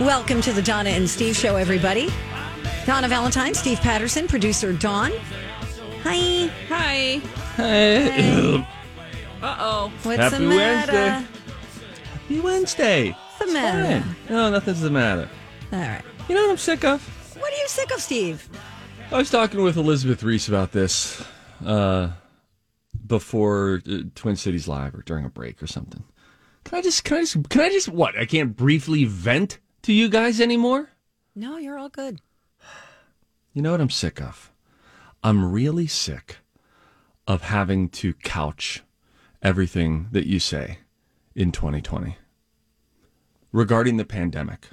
Welcome to the Donna and Steve Show, everybody. Donna Valentine, Steve Patterson, producer Dawn. Hi. Hi. Hey. Uh oh. What's Happy the matter? Wednesday. Happy Wednesday. What's the matter? Fine. No, nothing's the matter. All right. You know what I'm sick of? What are you sick of, Steve? I was talking with Elizabeth Ries about this uh, before uh, Twin Cities Live or during a break or something. Can I just, can I just, can I just, what? I can't briefly vent to you guys anymore? No, you're all good. You know what I'm sick of? I'm really sick of having to couch everything that you say in 2020 regarding the pandemic.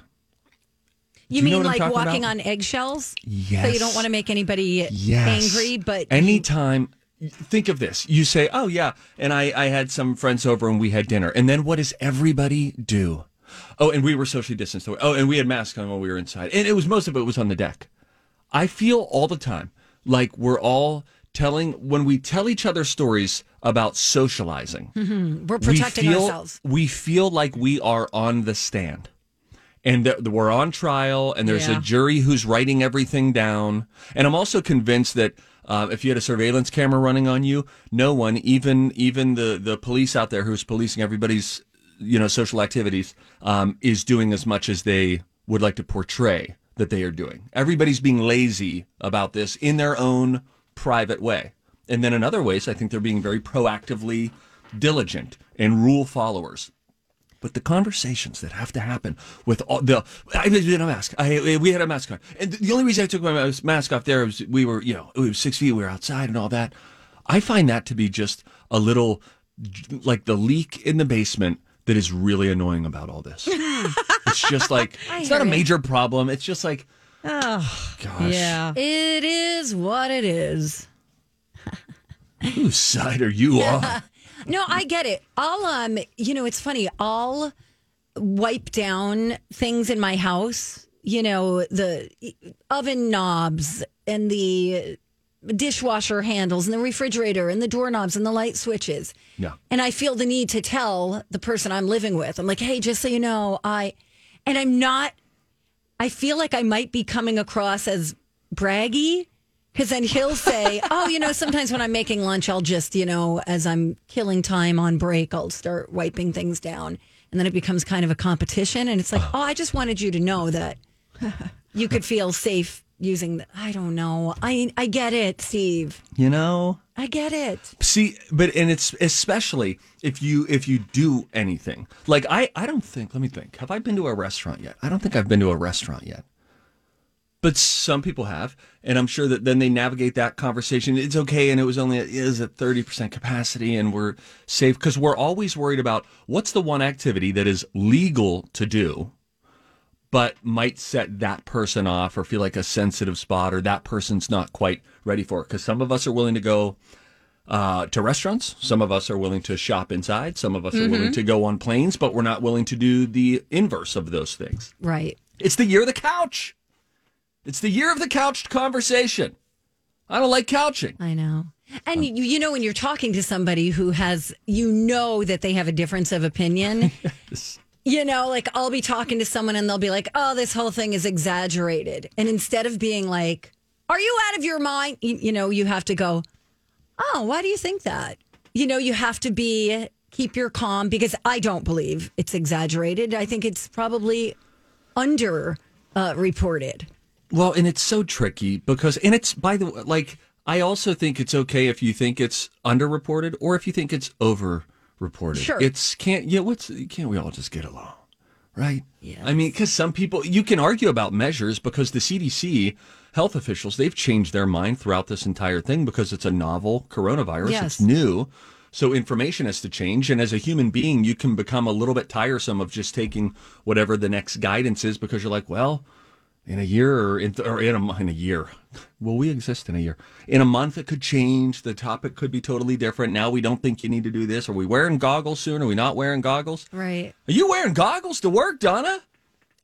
You, you mean like walking about? on eggshells? Yes. So you don't want to make anybody Yes. angry, but anytime think of this you say oh yeah and I, I had some friends over and we had dinner and then what does everybody do oh and we were socially distanced oh and we had masks on while we were inside and it was most of it was on the deck i feel all the time like we're all telling when we tell each other stories about socializing we're protecting we feel, ourselves. We feel like we are on the stand. And that we're on trial, and there's Yeah. a jury who's writing everything down. And I'm also convinced that uh, if you had a surveillance camera running on you, no one, even even the the police out there who's policing everybody's you know social activities, um, is doing as much as they would like to portray that they are doing. Everybody's being lazy about this in their own private way. And then in other ways, I think they're being very proactively diligent and rule followers. But the conversations that have to happen with all the, I in a mask. I, we had a mask on. And the only reason I took my mask off there was we were, you know, it was six feet, we were outside and all that. I find that to be just a little like the leak in the basement that is really annoying about all this. it's just like, it's not a major problem. It's just like, oh, gosh. Yeah. It is what it is. Whose side are you on? No, I get it. I'll um, you know, it's funny. I'll wipe down things in my house. You know, the oven knobs and the dishwasher handles and the refrigerator and the doorknobs and the light switches. Yeah. And I feel the need to tell the person I'm living with. I'm like, "Hey, just so you know, I and I'm not I feel like I might be coming across as braggy because then he'll say, Oh, you know, sometimes when I'm making lunch, I'll just, you know, as I'm killing time on break, I'll start wiping things down. And then it becomes kind of a competition. And it's like, uh-huh. Oh, I just wanted you to know that you could feel safe using the, I don't know. I, I get it, Steve. You know? I get it. See, but and it's especially if you if you do anything like I I don't think. Let me think. Have I been to a restaurant yet? I don't think I've been to a restaurant yet. But some people have, and I'm sure that then they navigate that conversation. It's okay, and it was only is at thirty percent capacity, and we're safe because we're always worried about what's the one activity that is legal to do, but might set that person off or feel like a sensitive spot, or that person's not quite ready for it. Because some of us are willing to go uh, to restaurants. Some of us are willing to shop inside. Some of us are willing to go on planes, but we're not willing to do the inverse of those things. Right. It's the year of the couch. It's the year of the couched conversation. I don't like couching. I know. And you, you know, when you're talking to somebody who has, you know, that they have a difference of opinion. You know, like I'll be talking to someone and they'll be like, oh, this whole thing is exaggerated. And instead of being like, are you out of your mind? You, you know, you have to go, oh, why do you think that? You know, you have to be, keep your calm because I don't believe it's exaggerated. I think it's probably under uh, reported. Well, and it's so tricky because, and it's by the way, like I also think it's okay if you think it's underreported or if you think it's overreported. Sure. It's can't yeah. What's can't we all just get along, right? Yeah. I mean, because some people you can argue about measures because the CDC health officials they've changed their mind throughout this entire thing because it's a novel coronavirus. Yes. It's new. So information has to change, and as a human being, you can become a little bit tiresome of just taking whatever the next guidance is because you're like, well, in a year or in, or in a, in a year. Will we exist in a year? In a month, it could change. The topic could be totally different. Now we don't think you need to do this. Are we wearing goggles soon? Are we not wearing goggles? Right. Are you wearing goggles to work, Donna?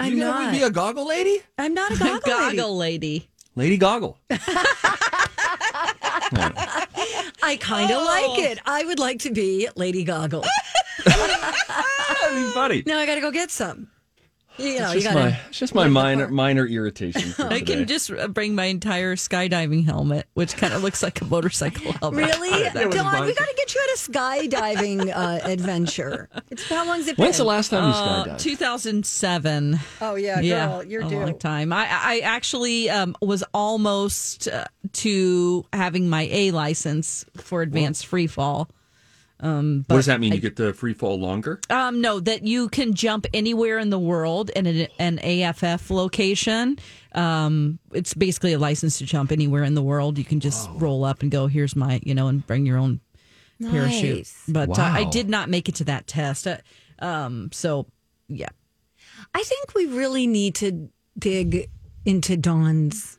I'm you gonna not. be a goggle lady? I'm not a goggle, lady. Goggle lady. Lady goggle. I kind of oh. like it. I would like to be Lady Goggle. That'd be funny. now I got to go get some. You know, It's you just got my, it's just my minor minor irritation. For I can just uh, bring my entire skydiving helmet, which kind of looks like a motorcycle helmet. Really? was Dawn, we got to get you at a skydiving uh, adventure. It's how long's it been? When's the last time you Uh, skydived? 2007. Oh, yeah, yeah, you're a due. long time. I, I actually um, was almost uh, to having my A license for advanced free fall. What does that mean? you get the free fall longer? Um, no, that you can jump anywhere in the world in an, an AFF location. Um, it's basically a license to jump anywhere in the world. You can just roll up and go, here's my, you know, and bring your own parachute. Nice. But uh, I did not make it to that test. Uh, um, so, yeah. I think we really need to dig into Dawn's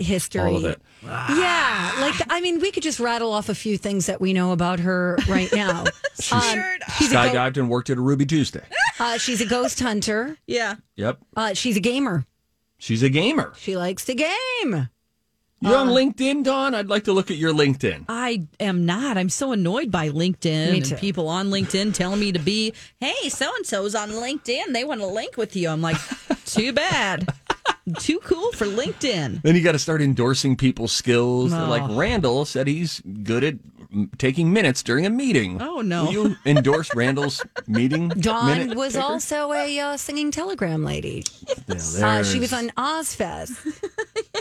history. All of it. Yeah, like I mean, we could just rattle off a few things that we know about her right now. um, she's, a go- and worked at a Ruby Tuesday. uh, she's a ghost hunter. Yeah. Yep. Uh, she's a gamer. She's a gamer. She likes to game. You Uh, on LinkedIn, Dawn? I'd like to look at your LinkedIn. I am not. I'm so annoyed by LinkedIn Me and people on LinkedIn telling me to be, hey, so and so's on LinkedIn. They want to link with you. I'm like, too bad. Too cool for LinkedIn. Then you got to start endorsing people's skills. No. Like Randall said, he's good at taking minutes during a meeting. Oh, no. Will you endorse Randall's meeting? Dawn was taker? also a uh, singing telegram lady. Yeah, Uh, she was on Ozzfest.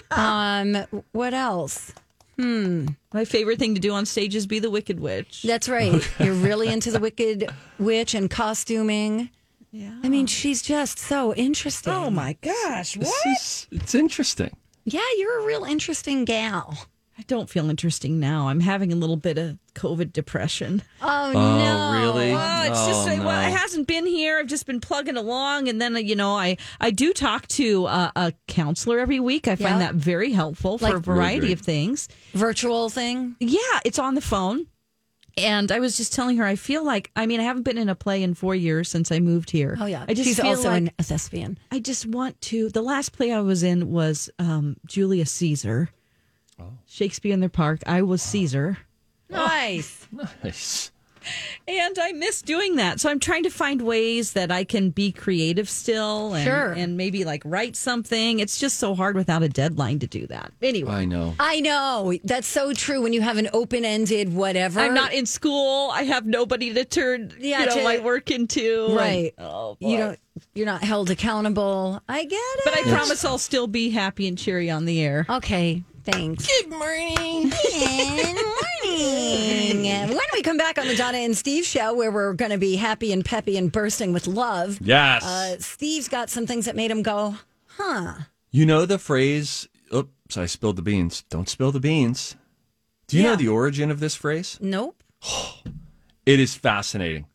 Um, what else? Hmm. My favorite thing to do on stage is be the Wicked Witch. That's right. You're really into the Wicked Witch and costuming. Yeah. I mean, she's just so interesting. Oh my gosh. This What? is- it's interesting. Yeah, you're a real interesting gal. I don't feel interesting now. I'm having a little bit of COVID depression. Oh, Oh, no. really? Oh, it's just Oh, well, it no. hasn't been here. I've just been plugging along, and then uh, you know, I I do talk to uh, a counselor every week. I find Yeah. that very helpful for Like- a variety of things. Virtual thing. Yeah, it's on the phone. And I was just telling her, I feel like, I mean, I haven't been in a play in four years since I moved here. Oh, yeah. I just she's feel also like an, a thespian. I just want to. The last play I was in was um, Julius Caesar, oh. Shakespeare in the Park. I was Caesar. Nice. Nice. And I miss doing that. So I'm trying to find ways that I can be creative still and, Sure. and maybe like write something. It's just so hard without a deadline to do that. Anyway, I know. I know. That's so true when you have an open ended whatever. I'm not in school. I have nobody to turn Yeah, you know, to- my work into. and- Right. oh, boy. You don't you're not held accountable. I get it. But I promise I'll still be happy and cheery on the air. Okay, thanks. Good morning. Morning. When we come back on the Donna and Steve show, where we're going to be happy and peppy and bursting with love, Yes. uh, Steve's got some things that made him go, huh? you know the phrase, oops, I spilled the beans. Don't spill the beans. Do you Yeah. know the origin of this phrase? Nope. It is fascinating.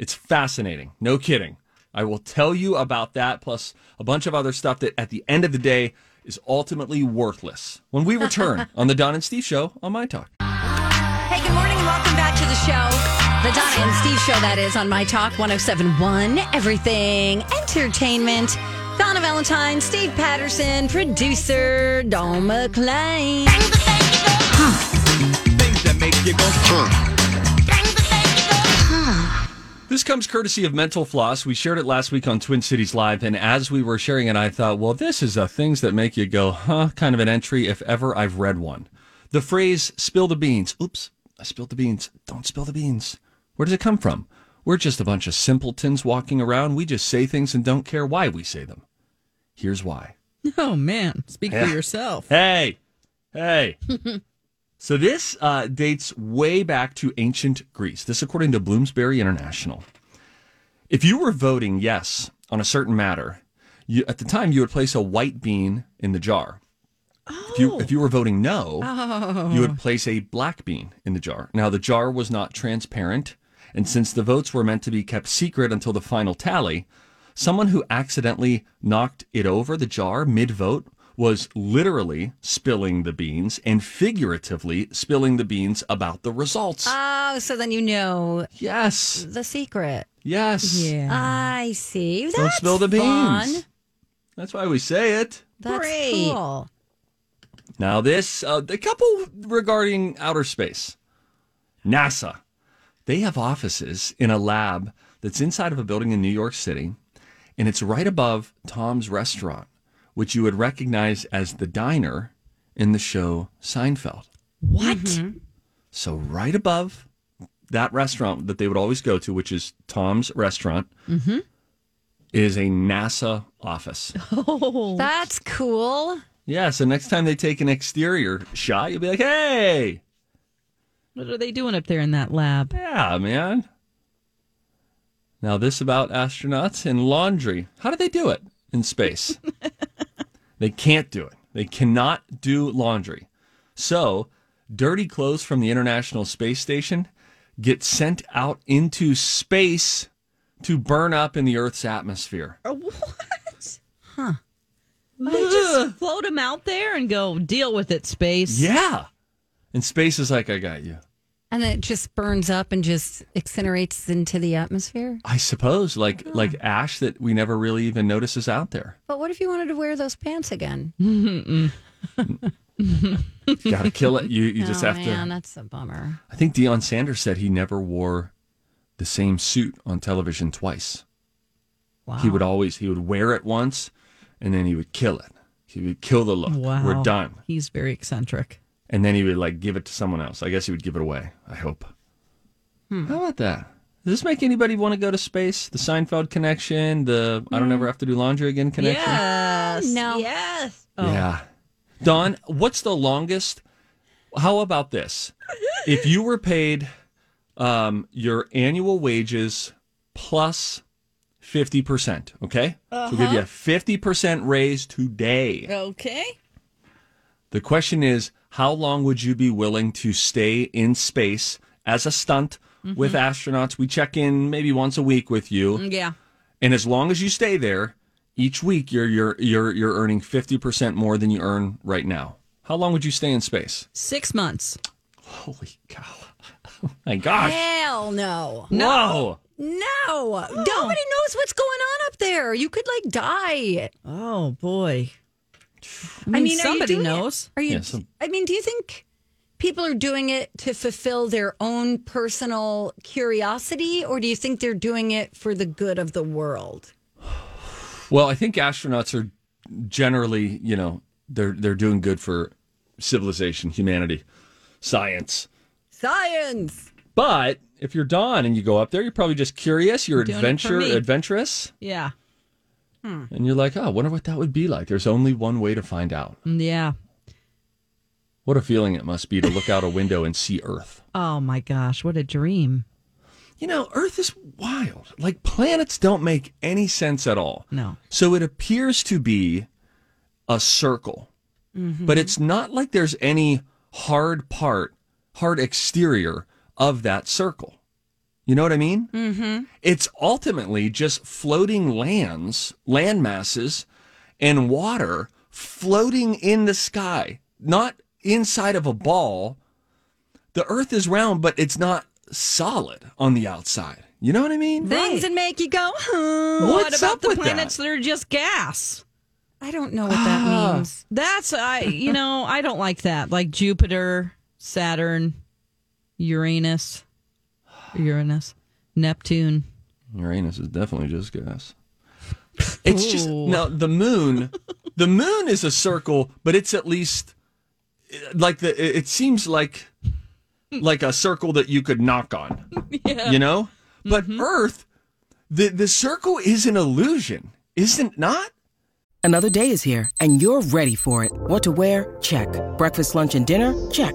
It's fascinating. No kidding. I will tell you about that, plus a bunch of other stuff that at the end of the day is ultimately worthless when we return on the Don and Steve Show on My Talk. Welcome back to the show. The Donna and Steve show, that is, on My Talk 1071, Everything Entertainment. Donna Valentine, Steve Patterson, producer Dawn McClain. Things that make you go, This comes courtesy of Mental Floss. We shared it last week on Twin Cities Live, and as we were sharing it, I thought, well, this is a things that make you go, huh, kind of an entry if ever I've read one. The phrase spill the beans. Oops, I spilled the beans. Don't spill the beans. Where does it come from? We're just a bunch of simpletons walking around. We just say things and don't care why we say them. Here's why. Oh man, speak Yeah. for yourself. Hey, hey. so this uh, dates way back to ancient Greece. This, according to Bloomsbury International. If you were voting yes on a certain matter, you, at the time you would place a white bean in the jar. If you if you were oh. voting no, you would oh. place a black bean in the jar. Now the jar was not transparent, and since the votes were meant to be kept secret until the final tally, someone who accidentally knocked it over the jar mid vote was literally spilling the beans and figuratively spilling the beans about the results. Oh, so then you know yes. the secret. Yes. Yeah. I see. That's Don't spill the beans. fun. That's why we say it. That's Great. cool. Now, this, uh, the couple regarding outer space, NASA, they have offices in a lab that's inside of a building in New York City, and it's right above Tom's Restaurant, which you would recognize as the diner in the show Seinfeld. What? So, right above that restaurant that they would always go to, which is Tom's Restaurant, is a NASA office. Oh, That's cool. Yeah, so next time they take an exterior shot, you'll be like, hey, what are they doing up there in that lab? Yeah, man. Now, this about astronauts and laundry. How do they do it in space? they can't do it. They cannot do laundry. So, dirty clothes from the International Space Station get sent out into space to burn up in the Earth's atmosphere. What? Huh? They just float him out there and go deal with it, space. Yeah. And space is like, I got you. And it just burns up and just incinerates into the atmosphere. I suppose, like like ash that we never really even notice is out there. But what if you wanted to wear those pants again? Mm-hmm. Got to kill it. You you just oh, have man, to. that's a bummer. I think Deion Sanders said he never wore the same suit on television twice. Wow. He would always he would wear it once, and then he would kill it. He would kill the look. Wow. We're done, He's very eccentric. and then he would like give it to someone else. I guess he would give it away. I hope. Hmm. How about that? Does this make anybody want to go to space? The Seinfeld connection, the I don't Hmm. ever have to do laundry again connection. Yes. No. Yes. Yeah. Don, what's the longest? How about this? if you were paid um, your annual wages plus 50%, okay? So we'll give uh-huh. you a 50% raise today. Okay. The question is, how long would you be willing to stay in space as a stunt mm-hmm. with astronauts? We check in maybe once a week with you. Mm, yeah. And as long as you stay there, each week you're you're you're you're earning fifty percent more than you earn right now. How long would you stay in space? Six months. Holy cow! Oh my gosh! Hell no. Whoa! No. Oh. Nobody knows what's going on up there. You could like die. Oh boy. I I mean, mean, are you somebody it- knows. Are you? Yeah, some- I mean, do you think people are doing it to fulfill their own personal curiosity, or do you think they're doing it for the good of the world? Well, I think astronauts are generally, you know, they're they're doing good for civilization, humanity, science. Science. But if you're Don and you go up there, you're probably just curious. You're Doing adventure adventurous, Yeah. Hmm. and you're like, oh, I wonder what that would be like. There's only one way to find out. Mm, yeah. What a feeling it must be to look out a window and see Earth. Oh my gosh, what a dream. You know, Earth is wild. Like planets don't make any sense at all. No. So it appears to be a circle, mm-hmm. but it's not like there's any hard part, hard exterior of that circle. You know what I mean? Mm-hmm. It's ultimately just floating lands, land masses, and water floating in the sky, not inside of a ball. The Earth is round, but it's not solid on the outside. You know what I mean? Things that make you go, huh? what about up the with planets that? that? are just gas? I don't know what that means. That's I you know, I don't like that. Like Jupiter, Saturn, Uranus, Uranus, Neptune. Uranus is definitely just gas. It's just now the moon. The moon is a circle, but it's at least like the. It it seems like like a circle that you could knock on. Yeah. You know, but mm-hmm. Earth, the the circle is an illusion, isn't not? Another day is here, and you're ready for it. What to wear? Check. Breakfast, lunch, and dinner? Check.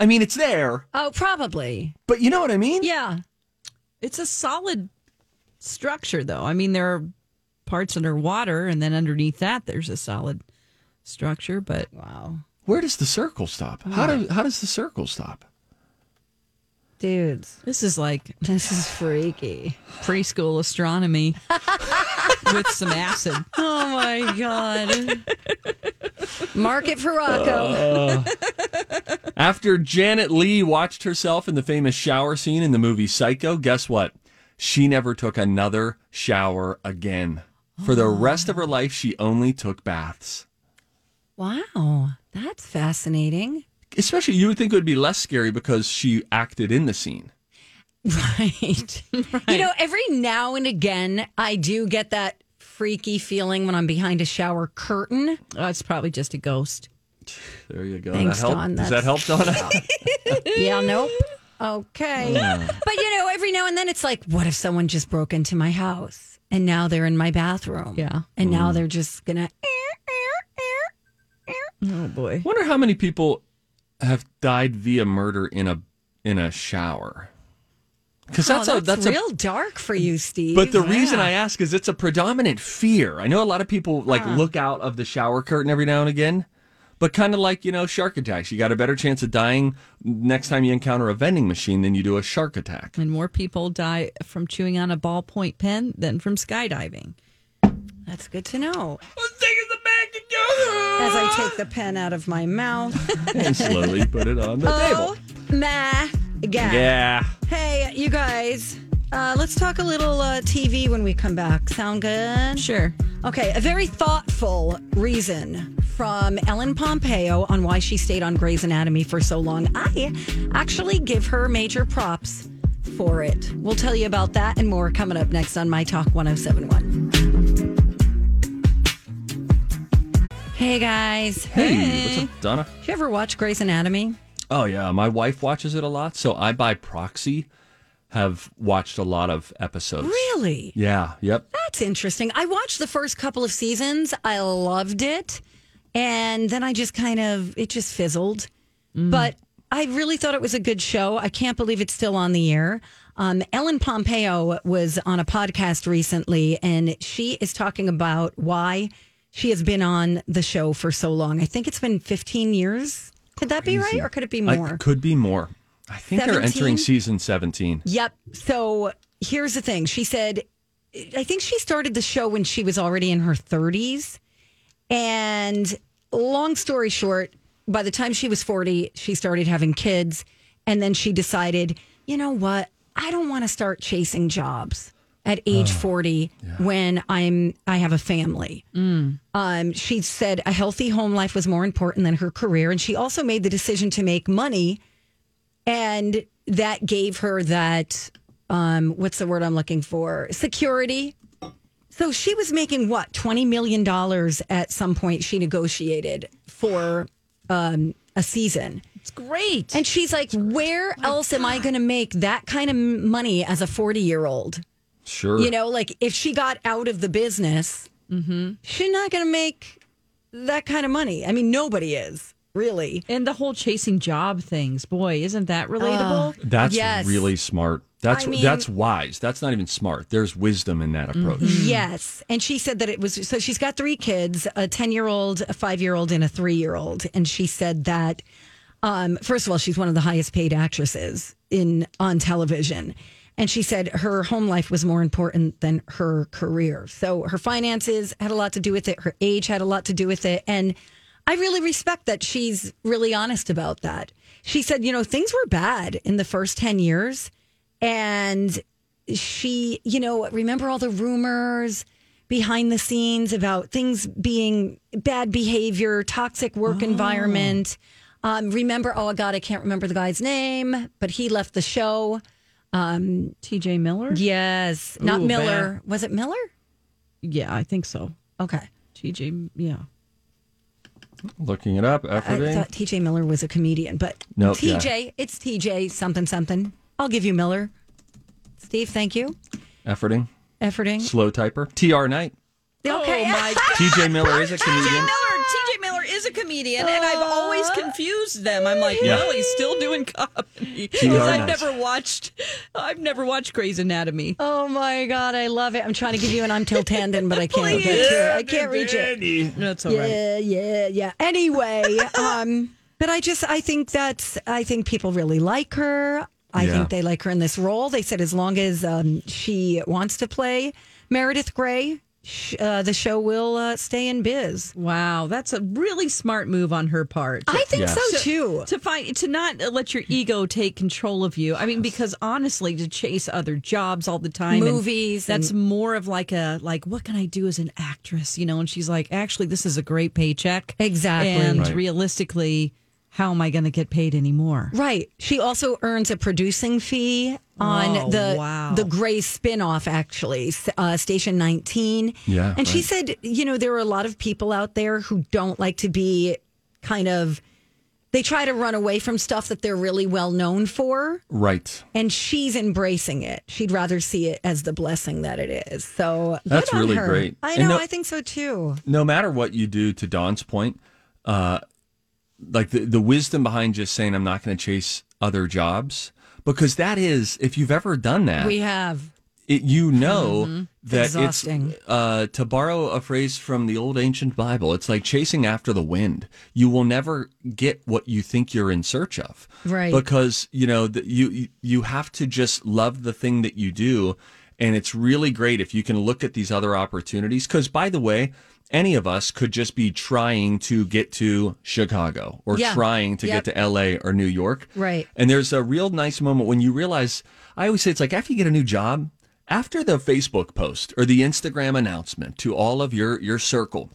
I mean, it's there, Oh, probably. but you know what I mean? Yeah. It's a solid structure, though. I mean, there are parts underwater, and then underneath that, there's a solid structure. But Wow. Where does the circle stop? How do how does the circle stop? Dudes, this is like this is freaky. preschool astronomy with some acid. Oh my God. Mark it for Rocco. Uh, After Janet Leigh watched herself in the famous shower scene in the movie Psycho, guess what? She never took another shower again. For the ah. rest of her life, she only took baths. wow. That's fascinating. Especially, you would think it would be less scary because she acted in the scene. Right. You know, every now and again, I do get that freaky feeling when I'm behind a shower curtain. Oh, it's probably just a ghost. There you go. Thanks, that help? Dawn. Does that help, Donna? Yeah, nope. Okay. But you know, every now and then it's like, what if someone just broke into my house and now they're in my bathroom? Yeah. And now they're just gonna. Oh boy. wonder how many people have died via murder in a in a shower. Because that's, oh, a that's, that's a real dark for you, Steve. But the reason I ask is it's a predominant fear. I know a lot of people like Ah. look out of the shower curtain every now and again, but kind of like, you know, shark attacks. You got a better chance of dying next time you encounter a vending machine than you do a shark attack. And more people die from chewing on a ballpoint pen than from skydiving. That's good to know. Let's take it back and go. As I take the pen out of my mouth. and slowly put it on the oh, table. my God. Yeah. Hey, you guys. Uh, let's talk a little uh, TV when we come back. Sound good? Sure. Okay, a very thoughtful reason from Ellen Pompeo on why she stayed on Grey's Anatomy for so long. I actually give her major props for it. We'll tell you about that and more coming up next on My Talk 1071. Hey guys. Hey, what's up, Donna? Did you ever watch Grey's Anatomy? Oh yeah, my wife watches it a lot, so I by proxy have watched a lot of episodes. Really? Yeah. Yep. That's interesting. I watched the first couple of seasons. I loved it. And then I just kind of, it just fizzled. But I really thought it was a good show. I can't believe it's still on the air. Um, Ellen Pompeo was on a podcast recently, and she is talking about why she has been on the show for so long. I think it's been 15 years. Could that be right? Or could it be I- more? could be more. I think they're entering season 17. Yep. So here's the thing. She said, I think she started the show when she was already in her 30s. And long story short, by the time she was 40, she started having kids. And then she decided, you know what? I don't want to start chasing jobs at age 40 when I'm I have a family. Um, she said a healthy home life was more important than her career. And she also made the decision to make money and that gave her that um what's the word i'm looking for? Security. So she was making what 20 million dollars at some point she negotiated for um a season. It's great. and she's like where else am i going to make that kind of money as a 40 year old Sure. you know like if she got out of the business she's not going to make that kind of money. I mean nobody is really and the whole chasing job things, boy, isn't that relatable? That's Yes. really smart. That's I mean- that's wise. That's not even smart. There's wisdom in that approach. Yes. And she said that it was so she's got three kids a 10 year old, a five year old, and a three year old. And she said that Um, first of all, she's one of the highest paid actresses in on television. And she said her home life was more important than her career. So her finances had a lot to do with it. Her age had a lot to do with it. And I really respect that she's really honest about that. She said, you know, things were bad in the first 10 years. And she, you know, remember all the rumors behind the scenes about things being bad behavior, toxic work environment. Um, remember, oh God, I can't remember the guy's name, but he left the show. Um, TJ Miller? yes, not Ooh, Miller. Was it Miller? Yeah, I think so. Okay. TJ, yeah. Looking it up, I efforting. thought TJ Miller was a comedian, but Nope, TJ, it's TJ something something. I'll give you Miller. Steve, thank you. efforting. Efforting. Slow typer. TR Knight. Okay. Oh my God. TJ Miller is a comedian. Miller, TJ Miller is a comedian, and I've always confused them. I'm like, Yeah. well, he's still doing comedy TR because I've Knight. never watched, I've never watched Grey's Anatomy. Oh my God, I love it. I'm trying to give you an I'm till tandem, but I can't get to it. I can't reach it. That's all right. Yeah, yeah, yeah. Anyway, um, but I just I think that's I think people really like her. I Yeah. think they like her in this role. They said as long as um, she wants to play Meredith Grey, sh- uh, the show will uh, stay in biz. Wow, that's a really smart move on her part. I think Yeah. so too. to find to not let your ego take control of you. I mean, because honestly, to chase other jobs all the time, and Movies that's and- more of like a like what can I do as an actress, you know? And she's like, actually, this is a great paycheck, Exactly. And Right. realistically, how am I going to get paid anymore? Right. She also earns a producing fee on Oh, the wow. the Grey spinoff, actually, uh, Station 19. Yeah, And she said, you know, there are a lot of people out there who don't like to be kind of, they try to run away from stuff that they're really well known for. Right. And she's embracing it. She'd rather see it as the blessing that it is. So good That's on really her. great. I know. no- I think so too. no matter what you do to Dawn's point, uh, like the, the wisdom behind just saying, I'm not going to chase other jobs, because that is, if you've ever done that, We have. it, you know that Exhausting. it's, uh, to borrow a phrase from the old ancient Bible, it's like chasing after the wind. You will never get what you think you're in search of. Right. Because, you know, the, you, you have to just love the thing that you do. And it's really great if you can look at these other opportunities. Because, by the way, any of us could just be trying to get to Chicago or Yeah. trying to Yep. get to LA or New York. Right. And there's a real nice moment when you realize, I always say it's like after you get a new job, after the Facebook post or the Instagram announcement to all of your, your circle,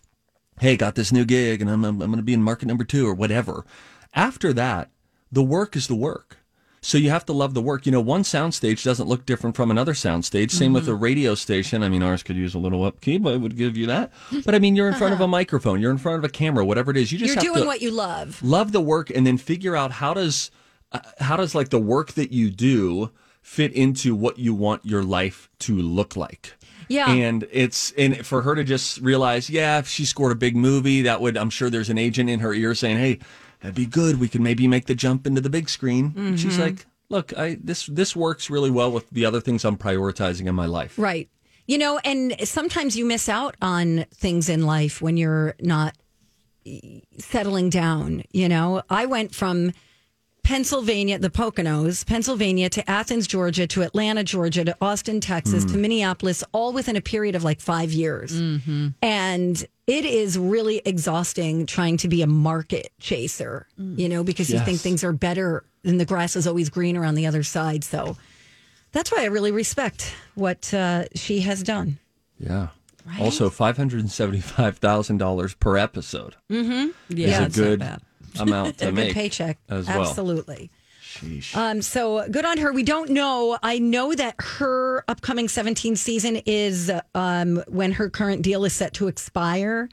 hey, got this new gig and I'm, I'm, I'm going to be in market number two or whatever. After that, the work is the work. So you have to love the work. You know, one soundstage doesn't look different from another soundstage. Same with a radio station. I mean, ours could use a little upkeep. I would give you that. But I mean, you're in front of a microphone. You're in front of a camera. Whatever it is, you just You're have doing to what you love. love the work and then figure out how does uh, how does like the work that you do fit into what you want your life to look like Yeah. and it's and for her to just realize yeah if she scored a big movie that would i'm sure there's an agent in her ear saying hey that'd be good we can maybe make the jump into the big screen And she's mm-hmm. like look i this this works really well with the other things i'm prioritizing in my life Right. You know, and sometimes you miss out on things in life when you're not settling down. You know, I went from Pennsylvania, the Poconos, Pennsylvania to Athens, Georgia, to Atlanta, Georgia, to Austin, Texas, to mm. Minneapolis, all within a period of like five years. Mm-hmm. And it is really exhausting trying to be a market chaser, mm. you know, because you think things are better and the grass is always greener on the other side. So that's why I really respect what uh, she has done. yeah also $575000 per episode Yeah, is a good bad. Amount to a make good paycheck as well Absolutely. Sheesh. Um, so good on her. We don't know. I know that her upcoming 17 season is um, when her current deal is set to expire,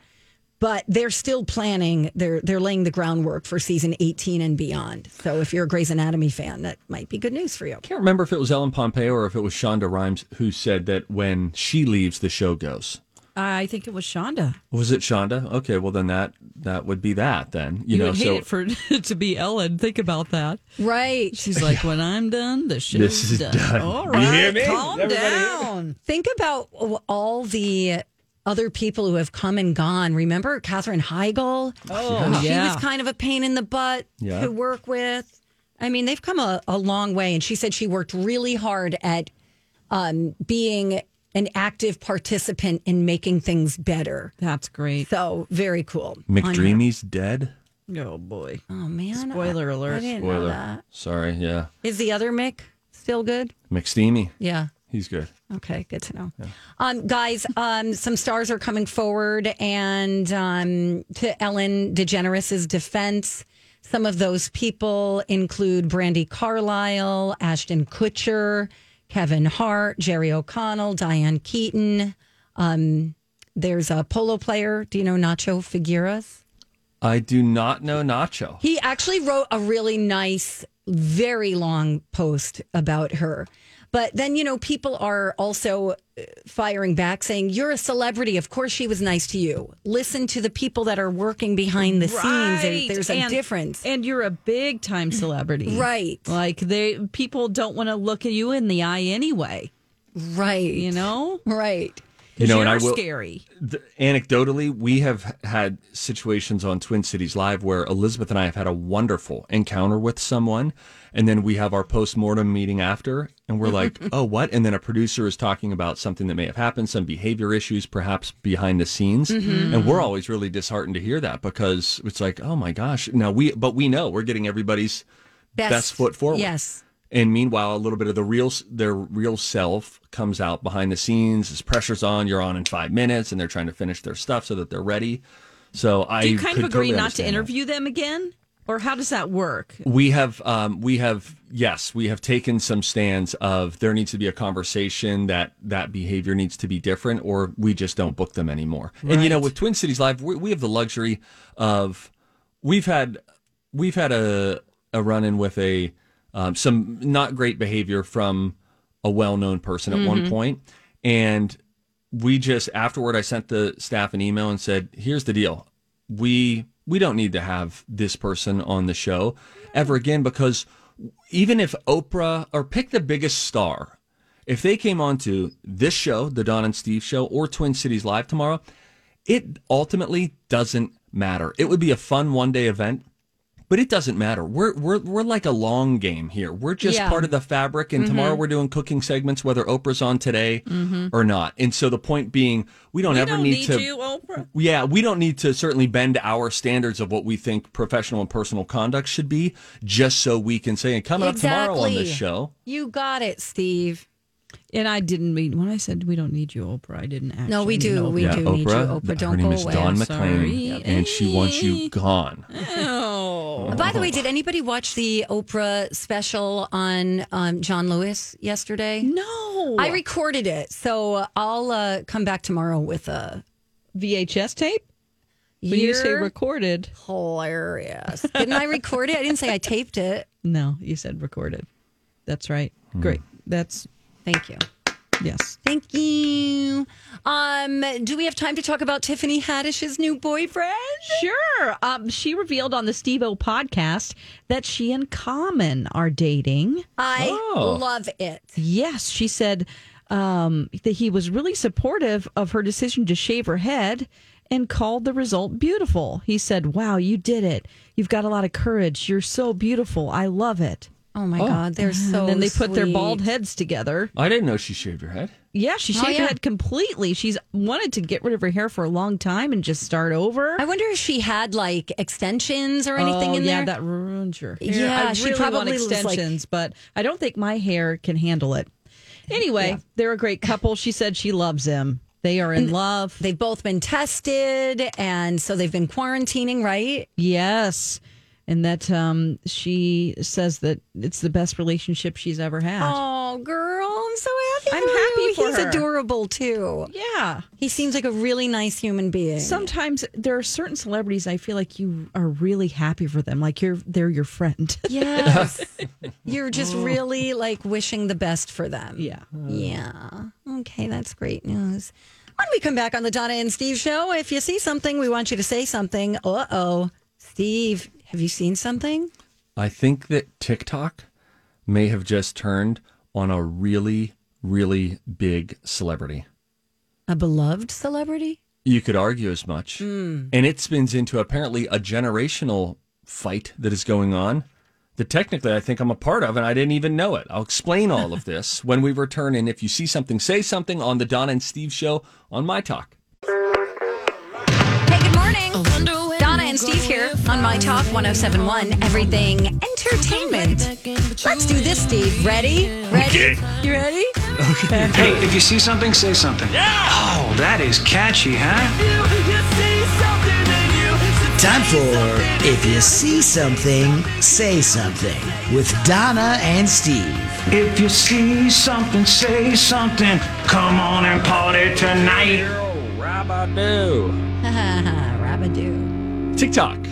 but they're still planning. They're they're laying the groundwork for season 18 and beyond. So if you're a Grey's Anatomy fan, that might be good news for you. I can't remember if it was Ellen Pompeo or if it was Shonda Rhimes who said that when she leaves, the show goes. I think it was Shonda. Was it Shonda? Okay, well then that that would be that then. You, You, know, would hate so it for it to be Ellen. Think about that. Right. She's like, when I'm done, the show's This is done. All You hear me? calm Everybody hear down. Think about all the other people who have come and gone. Remember Katherine Heigl? Oh, She yeah. was kind of a pain in the butt Yeah. to work with. I mean, they've come a, a long way. And she said she worked really hard at um, being an active participant in making things better. That's great. So very cool. McDreamy's dead. Oh boy. Oh man! Spoiler I, alert. I didn't know Spoiler. that. Sorry, yeah. Is the other Mick still good? McSteamy. Yeah. He's good. Okay, good to know. Um, guys, um, some stars are coming forward, and um, to Ellen DeGeneres' defense, some of those people include Brandi Carlile, Ashton Kutcher, Kevin Hart, Jerry O'Connell, Diane Keaton. Um, there's a polo player. Do you know Nacho Figueras? I do not know Nacho. He actually wrote a really nice, very long post about her. But then, you know, people are also uh, firing back saying, You're a celebrity. Of course, she was nice to you. Listen to the people that are working behind the scenes. There- There's a And- difference. And you're a big time celebrity. Right. Like they people don't want to look at you in the eye anyway. Right. You know? Right. You know, and I will. scary. anecdotally, we have had situations on Twin Cities Live where Elizabeth and I have had a wonderful encounter with someone, and then we have our post mortem meeting after, and we're like, "Oh, what?" And then a producer is talking about something that may have happened, some behavior issues, perhaps behind the scenes, mm-hmm. and we're always really disheartened to hear that because it's like, "Oh my gosh!" Now we, but we know we're getting everybody's best, foot forward. Yes. And meanwhile, a little bit of the real, their real self comes out behind the scenes. As pressure's on, you're on in five minutes, and they're trying to finish their stuff so that they're ready. So I Do you kind of agree totally not to understand that. interview them again? Or how does that work? We have, um, we have, yes, we have taken some stands of there needs to be a conversation that that behavior needs to be different, or we just don't book them anymore. And you know, with Twin Cities Live, we, we have the luxury of we've had we've had a a run in with a um, some not great behavior from a well known person at one point, and we just afterward I sent the staff an email and said, "Here's the deal, we we don't need to have this person on the show ever again because even if Oprah or pick the biggest star, if they came on to this show, the Don and Steve show, or Twin Cities Live tomorrow, it ultimately doesn't matter. It would be a fun one day event. But it doesn't matter. We're we're we're like a long game here. We're just Yeah. part of the fabric. And tomorrow mm-hmm. we're doing cooking segments, whether Oprah's on today mm-hmm. or not. And so the point being, we don't We ever don't need, need to. you, Oprah. Yeah, we don't need to certainly bend our standards of what we think professional and personal conduct should be, just so we can say, and coming up tomorrow on this show. You got it, Steve. And I didn't mean when I said we don't need you, Oprah. I didn't actually. No, we do. know We yeah, do Oprah. need you, Oprah. her Don't name go is away. Dawn I'm McLean, sorry. and she wants you gone. Oh. By the way, did anybody watch the Oprah special on um, John Lewis yesterday? No. I recorded it, so I'll uh, come back tomorrow with a VHS tape? When you say recorded. hilarious. Didn't I record it? I didn't say I taped it. No, you said recorded. That's right. Great. That's Thank you. yes. Thank you. Um, do we have time to talk about Tiffany Haddish's new boyfriend? Sure. Um, she revealed on the Steve O podcast that she and Common are dating. I Oh. love it. Yes, she said um, that he was really supportive of her decision to shave her head and called the result beautiful. He said, Wow, you did it. You've got a lot of courage. You're so beautiful. I love it. Oh my oh. God, they're so. and then they put their bald heads together. I didn't know she shaved her head. Yeah, she Oh, shaved yeah. her head completely. She's wanted to get rid of her hair for a long time and just start over. I wonder if she had like extensions or anything oh, in yeah, there. that ruins your hair. Yeah, I she really want probably was like- extensions, but I don't think my hair can handle it. Anyway, they're a great couple. She said she loves him. They are in love. They've both been tested, and so they've been quarantining, right? Yes. And that um, she says that it's the best relationship she's ever had. Oh, girl, I'm so happy. I'm for happy you. for He's her. adorable too. Yeah. He seems like a really nice human being. Sometimes there are certain celebrities I feel like you are really happy for them, like you're they're your friend. yes, you're just really like wishing the best for them. yeah. Yeah. Okay, that's great news. When we come back on the Donna and Steve show, if you see something, we want you to say something. Uh oh. Steve, have you seen something? I think that TikTok may have just turned on a really, really big celebrity. A beloved celebrity? You could argue as much. Hmm. And it spins into apparently a generational fight that is going on that technically I think I'm a part of, and I didn't even know it. I'll explain all of this when we return. And if you see something, say something on the Don and Steve show on My Talk. And Steve here on My Talk 1071, Everything Entertainment. Let's do this, Steve. Ready? Ready? You ready? Okay. Hey, if you see something, say something. Yeah! Oh, that is catchy, huh? Time for If You See Something, Say Something with Donna and Steve. If you see something, say something. Come on and party tonight. Rabadoo. Rabadoo. TikTok.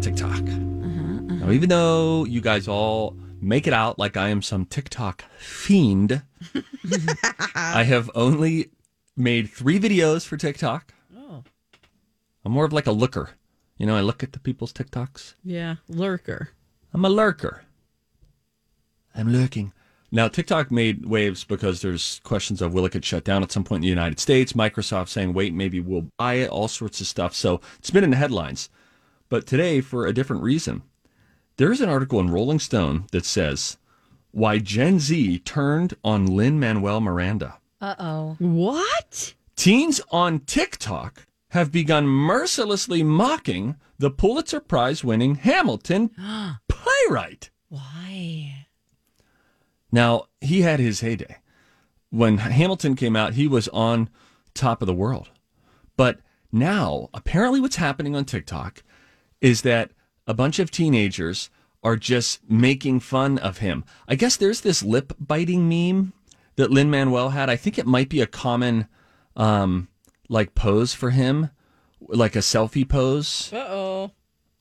TikTok. Uh-huh, now, even though you guys all make it out like I am some TikTok fiend, uh-huh. I have only made three videos for TikTok. Oh. I'm more of like a looker. You know, I look at the people's TikToks. Yeah, lurker. I'm a lurker. I'm lurking. Now, TikTok made waves because there's questions of will it get shut down at some point in the United States? Microsoft saying, wait, maybe we'll buy it, all sorts of stuff. So it's been in the headlines. But today, for a different reason, there is an article in Rolling Stone that says why Gen Z turned on Lin Manuel Miranda. Uh oh. What? Teens on TikTok have begun mercilessly mocking the Pulitzer Prize winning Hamilton playwright. Why? Now, he had his heyday. When Hamilton came out, he was on top of the world. But now, apparently, what's happening on TikTok is that a bunch of teenagers are just making fun of him. I guess there's this lip biting meme that Lin Manuel had. I think it might be a common um, like pose for him, like a selfie pose Uh oh.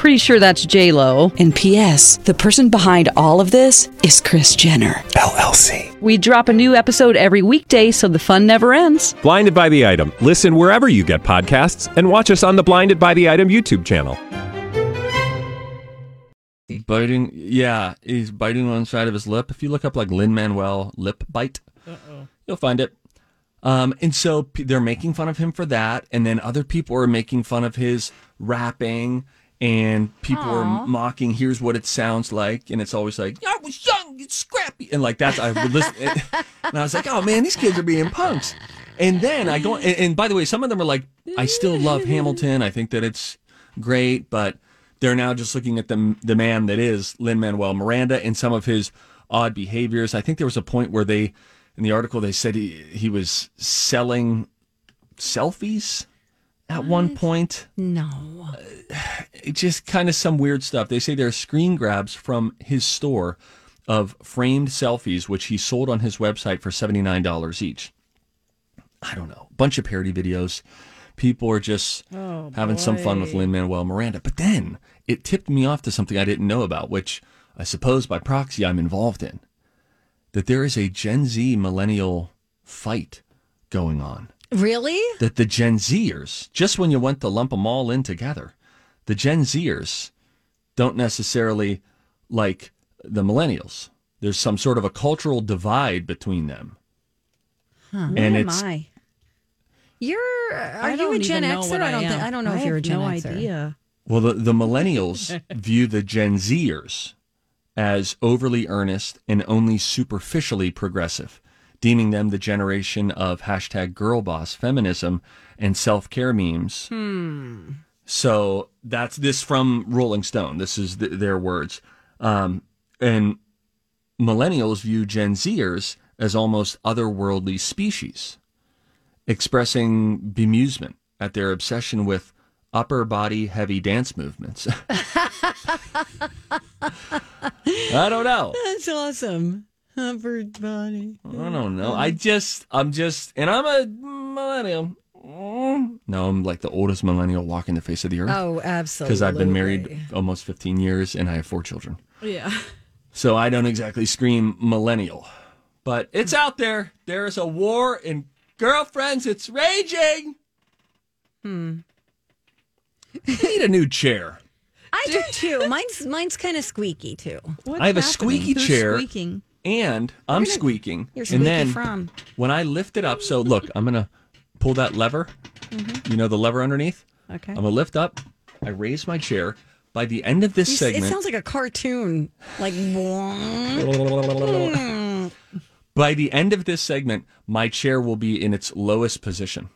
Pretty sure that's J Lo. And P.S. The person behind all of this is Kris Jenner LLC. We drop a new episode every weekday, so the fun never ends. Blinded by the item. Listen wherever you get podcasts, and watch us on the Blinded by the Item YouTube channel. biting. Yeah, he's biting on the side of his lip. If you look up like Lin Manuel lip bite, you'll find it. Um, and so p- they're making fun of him for that, and then other people are making fun of his rapping, and people are mocking. Here's what it sounds like, and it's always like, "I was young, and scrappy," and like that's I would listen, and I was like, "Oh man, these kids are being punks." And then I go, and, and by the way, some of them are like, "I still love Hamilton. I think that it's great," but they're now just looking at the the man that is Lin Manuel Miranda and some of his odd behaviors. I think there was a point where they, in the article, they said he he was selling selfies at one point. No. Uh, it just kind of some weird stuff. They say there are screen grabs from his store of framed selfies, which he sold on his website for seventy nine dollars each. I don't know, bunch of parody videos. People are just oh, having some fun with Lin Manuel Miranda. But then it tipped me off to something I didn't know about, which I suppose by proxy I'm involved in. That there is a Gen Z millennial fight going on. Really? That the Gen Zers, just when you want to lump them all in together, the Gen Zers don't necessarily like the millennials. There's some sort of a cultural divide between them. And oh Who am uh, I? You're. Are I you a Gen Xer? what I don't think. I don't know I if you're a have Gen no Xer. idea. Well, the, the millennials view the Gen Zers as overly earnest and only superficially progressive, deeming them the generation of hashtag girl boss feminism and self care memes. So that's this from Rolling Stone. This is th- their words. Um, and millennials view Gen Zers as almost otherworldly species, expressing bemusement at their obsession with upper body heavy dance movements. I don't know. That's awesome. Upper body. I don't know. I just, I'm just, and I'm a millennial. Mm. No, I'm like the oldest millennial walking the face of the earth Oh, absolutely. because I've been married almost 15 years and I have four children. Yeah. So I don't exactly scream millennial. But it's out there. There is a war in girlfriends. It's raging. Hmm. I need a new chair. I do too. Mine's mine's kind of squeaky too. I have a squeaky Who's chair. squeaking? And I'm squeaking. You're and then from. when I lift it up, so look, I'm gonna pull that lever. You know the lever underneath? Mm-hmm. Okay. I'm gonna lift up. I raise my chair. By the end of this You segment, It sounds like a cartoon. Like by the end of this segment, my chair will be in its lowest position.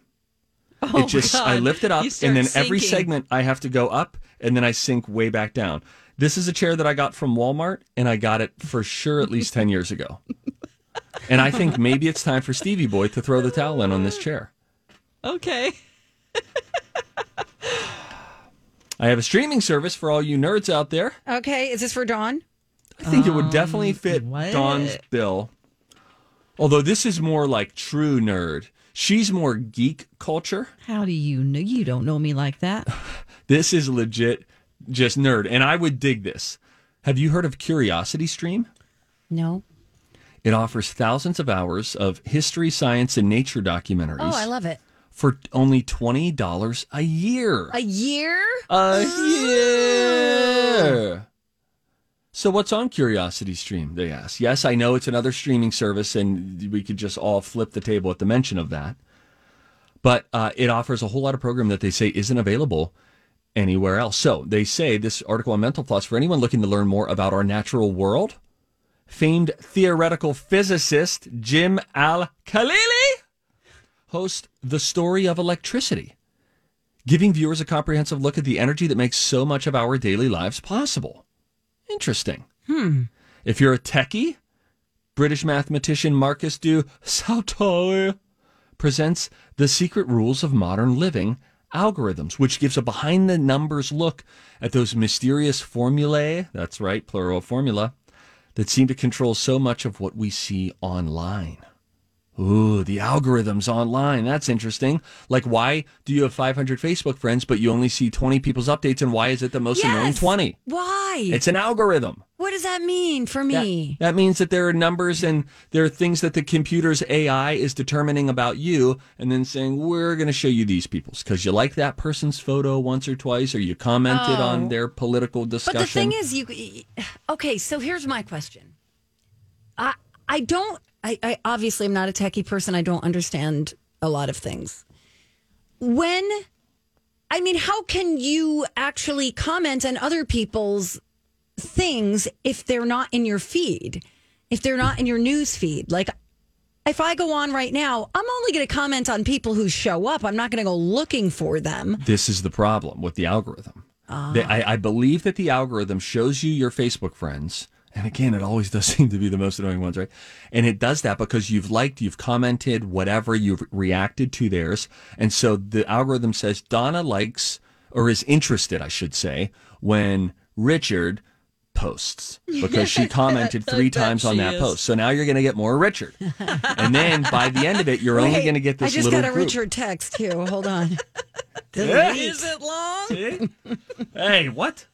Oh, it just I lift it up and then every segment I have to go up and then I sink way back down. This is a chair that I got from Walmart and I got it for sure at least 10 years ago. And I think maybe it's time for Stevie Boy to throw the towel in on this chair. Okay. I have a streaming service for all you nerds out there. okay, is this for Dawn? I think it would definitely Um, fit what? Dawn's bill. Although this is more like true nerd. She's more geek culture. How do you know? You don't know me like that. This is legit just nerd. And I would dig this. Have you heard of Curiosity Stream? No. It offers thousands of hours of history, science, and nature documentaries Oh, I love it. for only $20 a year. A year? A year. So what's on Curiosity Stream? They ask. Yes, I know it's another streaming service, and we could just all flip the table at the mention of that. But uh, it offers a whole lot of program that they say isn't available anywhere else. So they say this article on Mental Floss for anyone looking to learn more about our natural world. Famed theoretical physicist Jim Al Khalili hosts the story of electricity giving viewers a comprehensive look at the energy that makes so much of our daily lives possible. Interesting. Hmm. If you're a techie, British mathematician Marcus du Sautoy presents The Secret Rules of Modern Living Algorithms, which gives a behind the numbers look at those mysterious formulae, that's right, plural formula, that seem to control so much of what we see online. Ooh, the algorithms online. That's interesting. Like, why do you have 500 Facebook friends, but you only see 20 people's updates? And why is it the most annoying 20? Why? It's an algorithm. what does that mean for me? That means that there are numbers and there are things that the computer's AI is determining about you and then saying, we're going to show you these people's because you like that person's photo once or twice or you commented on Oh. their political discussion. But the thing is, you okay. So here's my question. I I don't. I, I obviously am not a techie person. I don't understand a lot of things. When I mean, how can you actually comment on other people's things if they're not in your feed? If they're not in your news feed, like if I go on right now, I'm only going to comment on people who show up. I'm not going to go looking for them. this is the problem with the algorithm. Ah. They- I, I believe that the algorithm shows you your Facebook friends. And again, it always does seem to be the most annoying ones, right? And it does that because you've liked, you've commented, whatever, you've reacted to theirs. And so the algorithm says Donna likes, or is interested, I should say, when Richard posts because she commented three times on she that is. post. So now you're going to get more Richard. and then by the end of it, you're only going to get this I just little got a group. Richard text too. Hold on. Yeah. Delete. Is it long? Hey, what?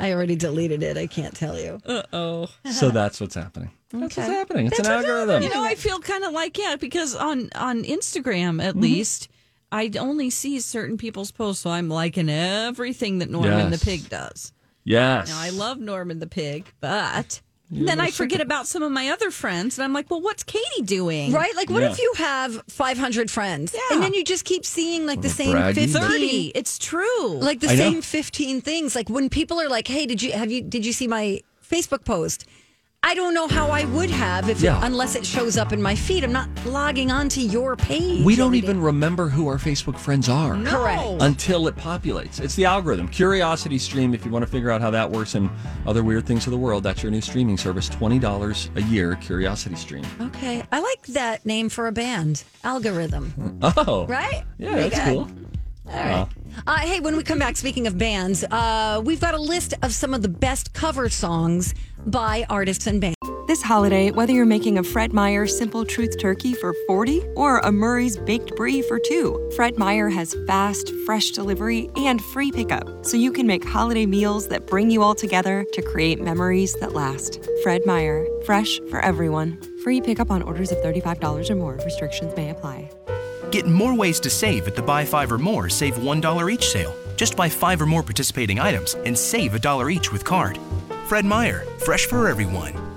I already deleted it. I can't tell you. Uh oh. So that's what's happening. That's what's happening. It's That's an what's algorithm. You know, I feel kind of like yeah, because on on Instagram Mm-hmm. at least, I only see certain people's posts, so I'm liking everything that Norman Yes. the pig does. Yes. Now I love Norman the pig, but You're then I forget second- about some of my other friends, and I'm like, well, what's Katie doing? Right? Like, what Yeah. if you have 500 friends Yeah. and then you just keep seeing like the same braggy. 15, Thirty. It's true. like the I know. same 15 things. Like when people are like, "Hey, did you have you did you see my Facebook post?" I don't know how I would have if Yeah. unless it shows up in my feed. I'm not logging onto your page. we don't even day. remember who our Facebook friends are No. Correct. until it populates. It's the algorithm. Curiosity Stream, if you want to figure out how that works and other weird things of the world, that's your new streaming service. $20 a year, Curiosity Stream. Okay, I like that name for a band. Algorithm, Oh. right? Yeah, Pretty that's good. cool. All right. Uh, hey, when we come back, speaking of bands, uh, we've got a list of some of the best cover songs by artists and bands. This holiday, whether you're making a Fred Meyer Simple Truth Turkey for 40 or a Murray's Baked Brie for 2, Fred Meyer has fast, fresh delivery and free pickup, so you can make holiday meals that bring you all together to create memories that last. Fred Meyer, fresh for everyone. Free pickup on orders of $35 or more. Restrictions may apply. Get more ways to save at the Buy Five or More Save $1 each sale. Just buy five or more participating items and save a dollar each with card. Fred Meyer, fresh for everyone.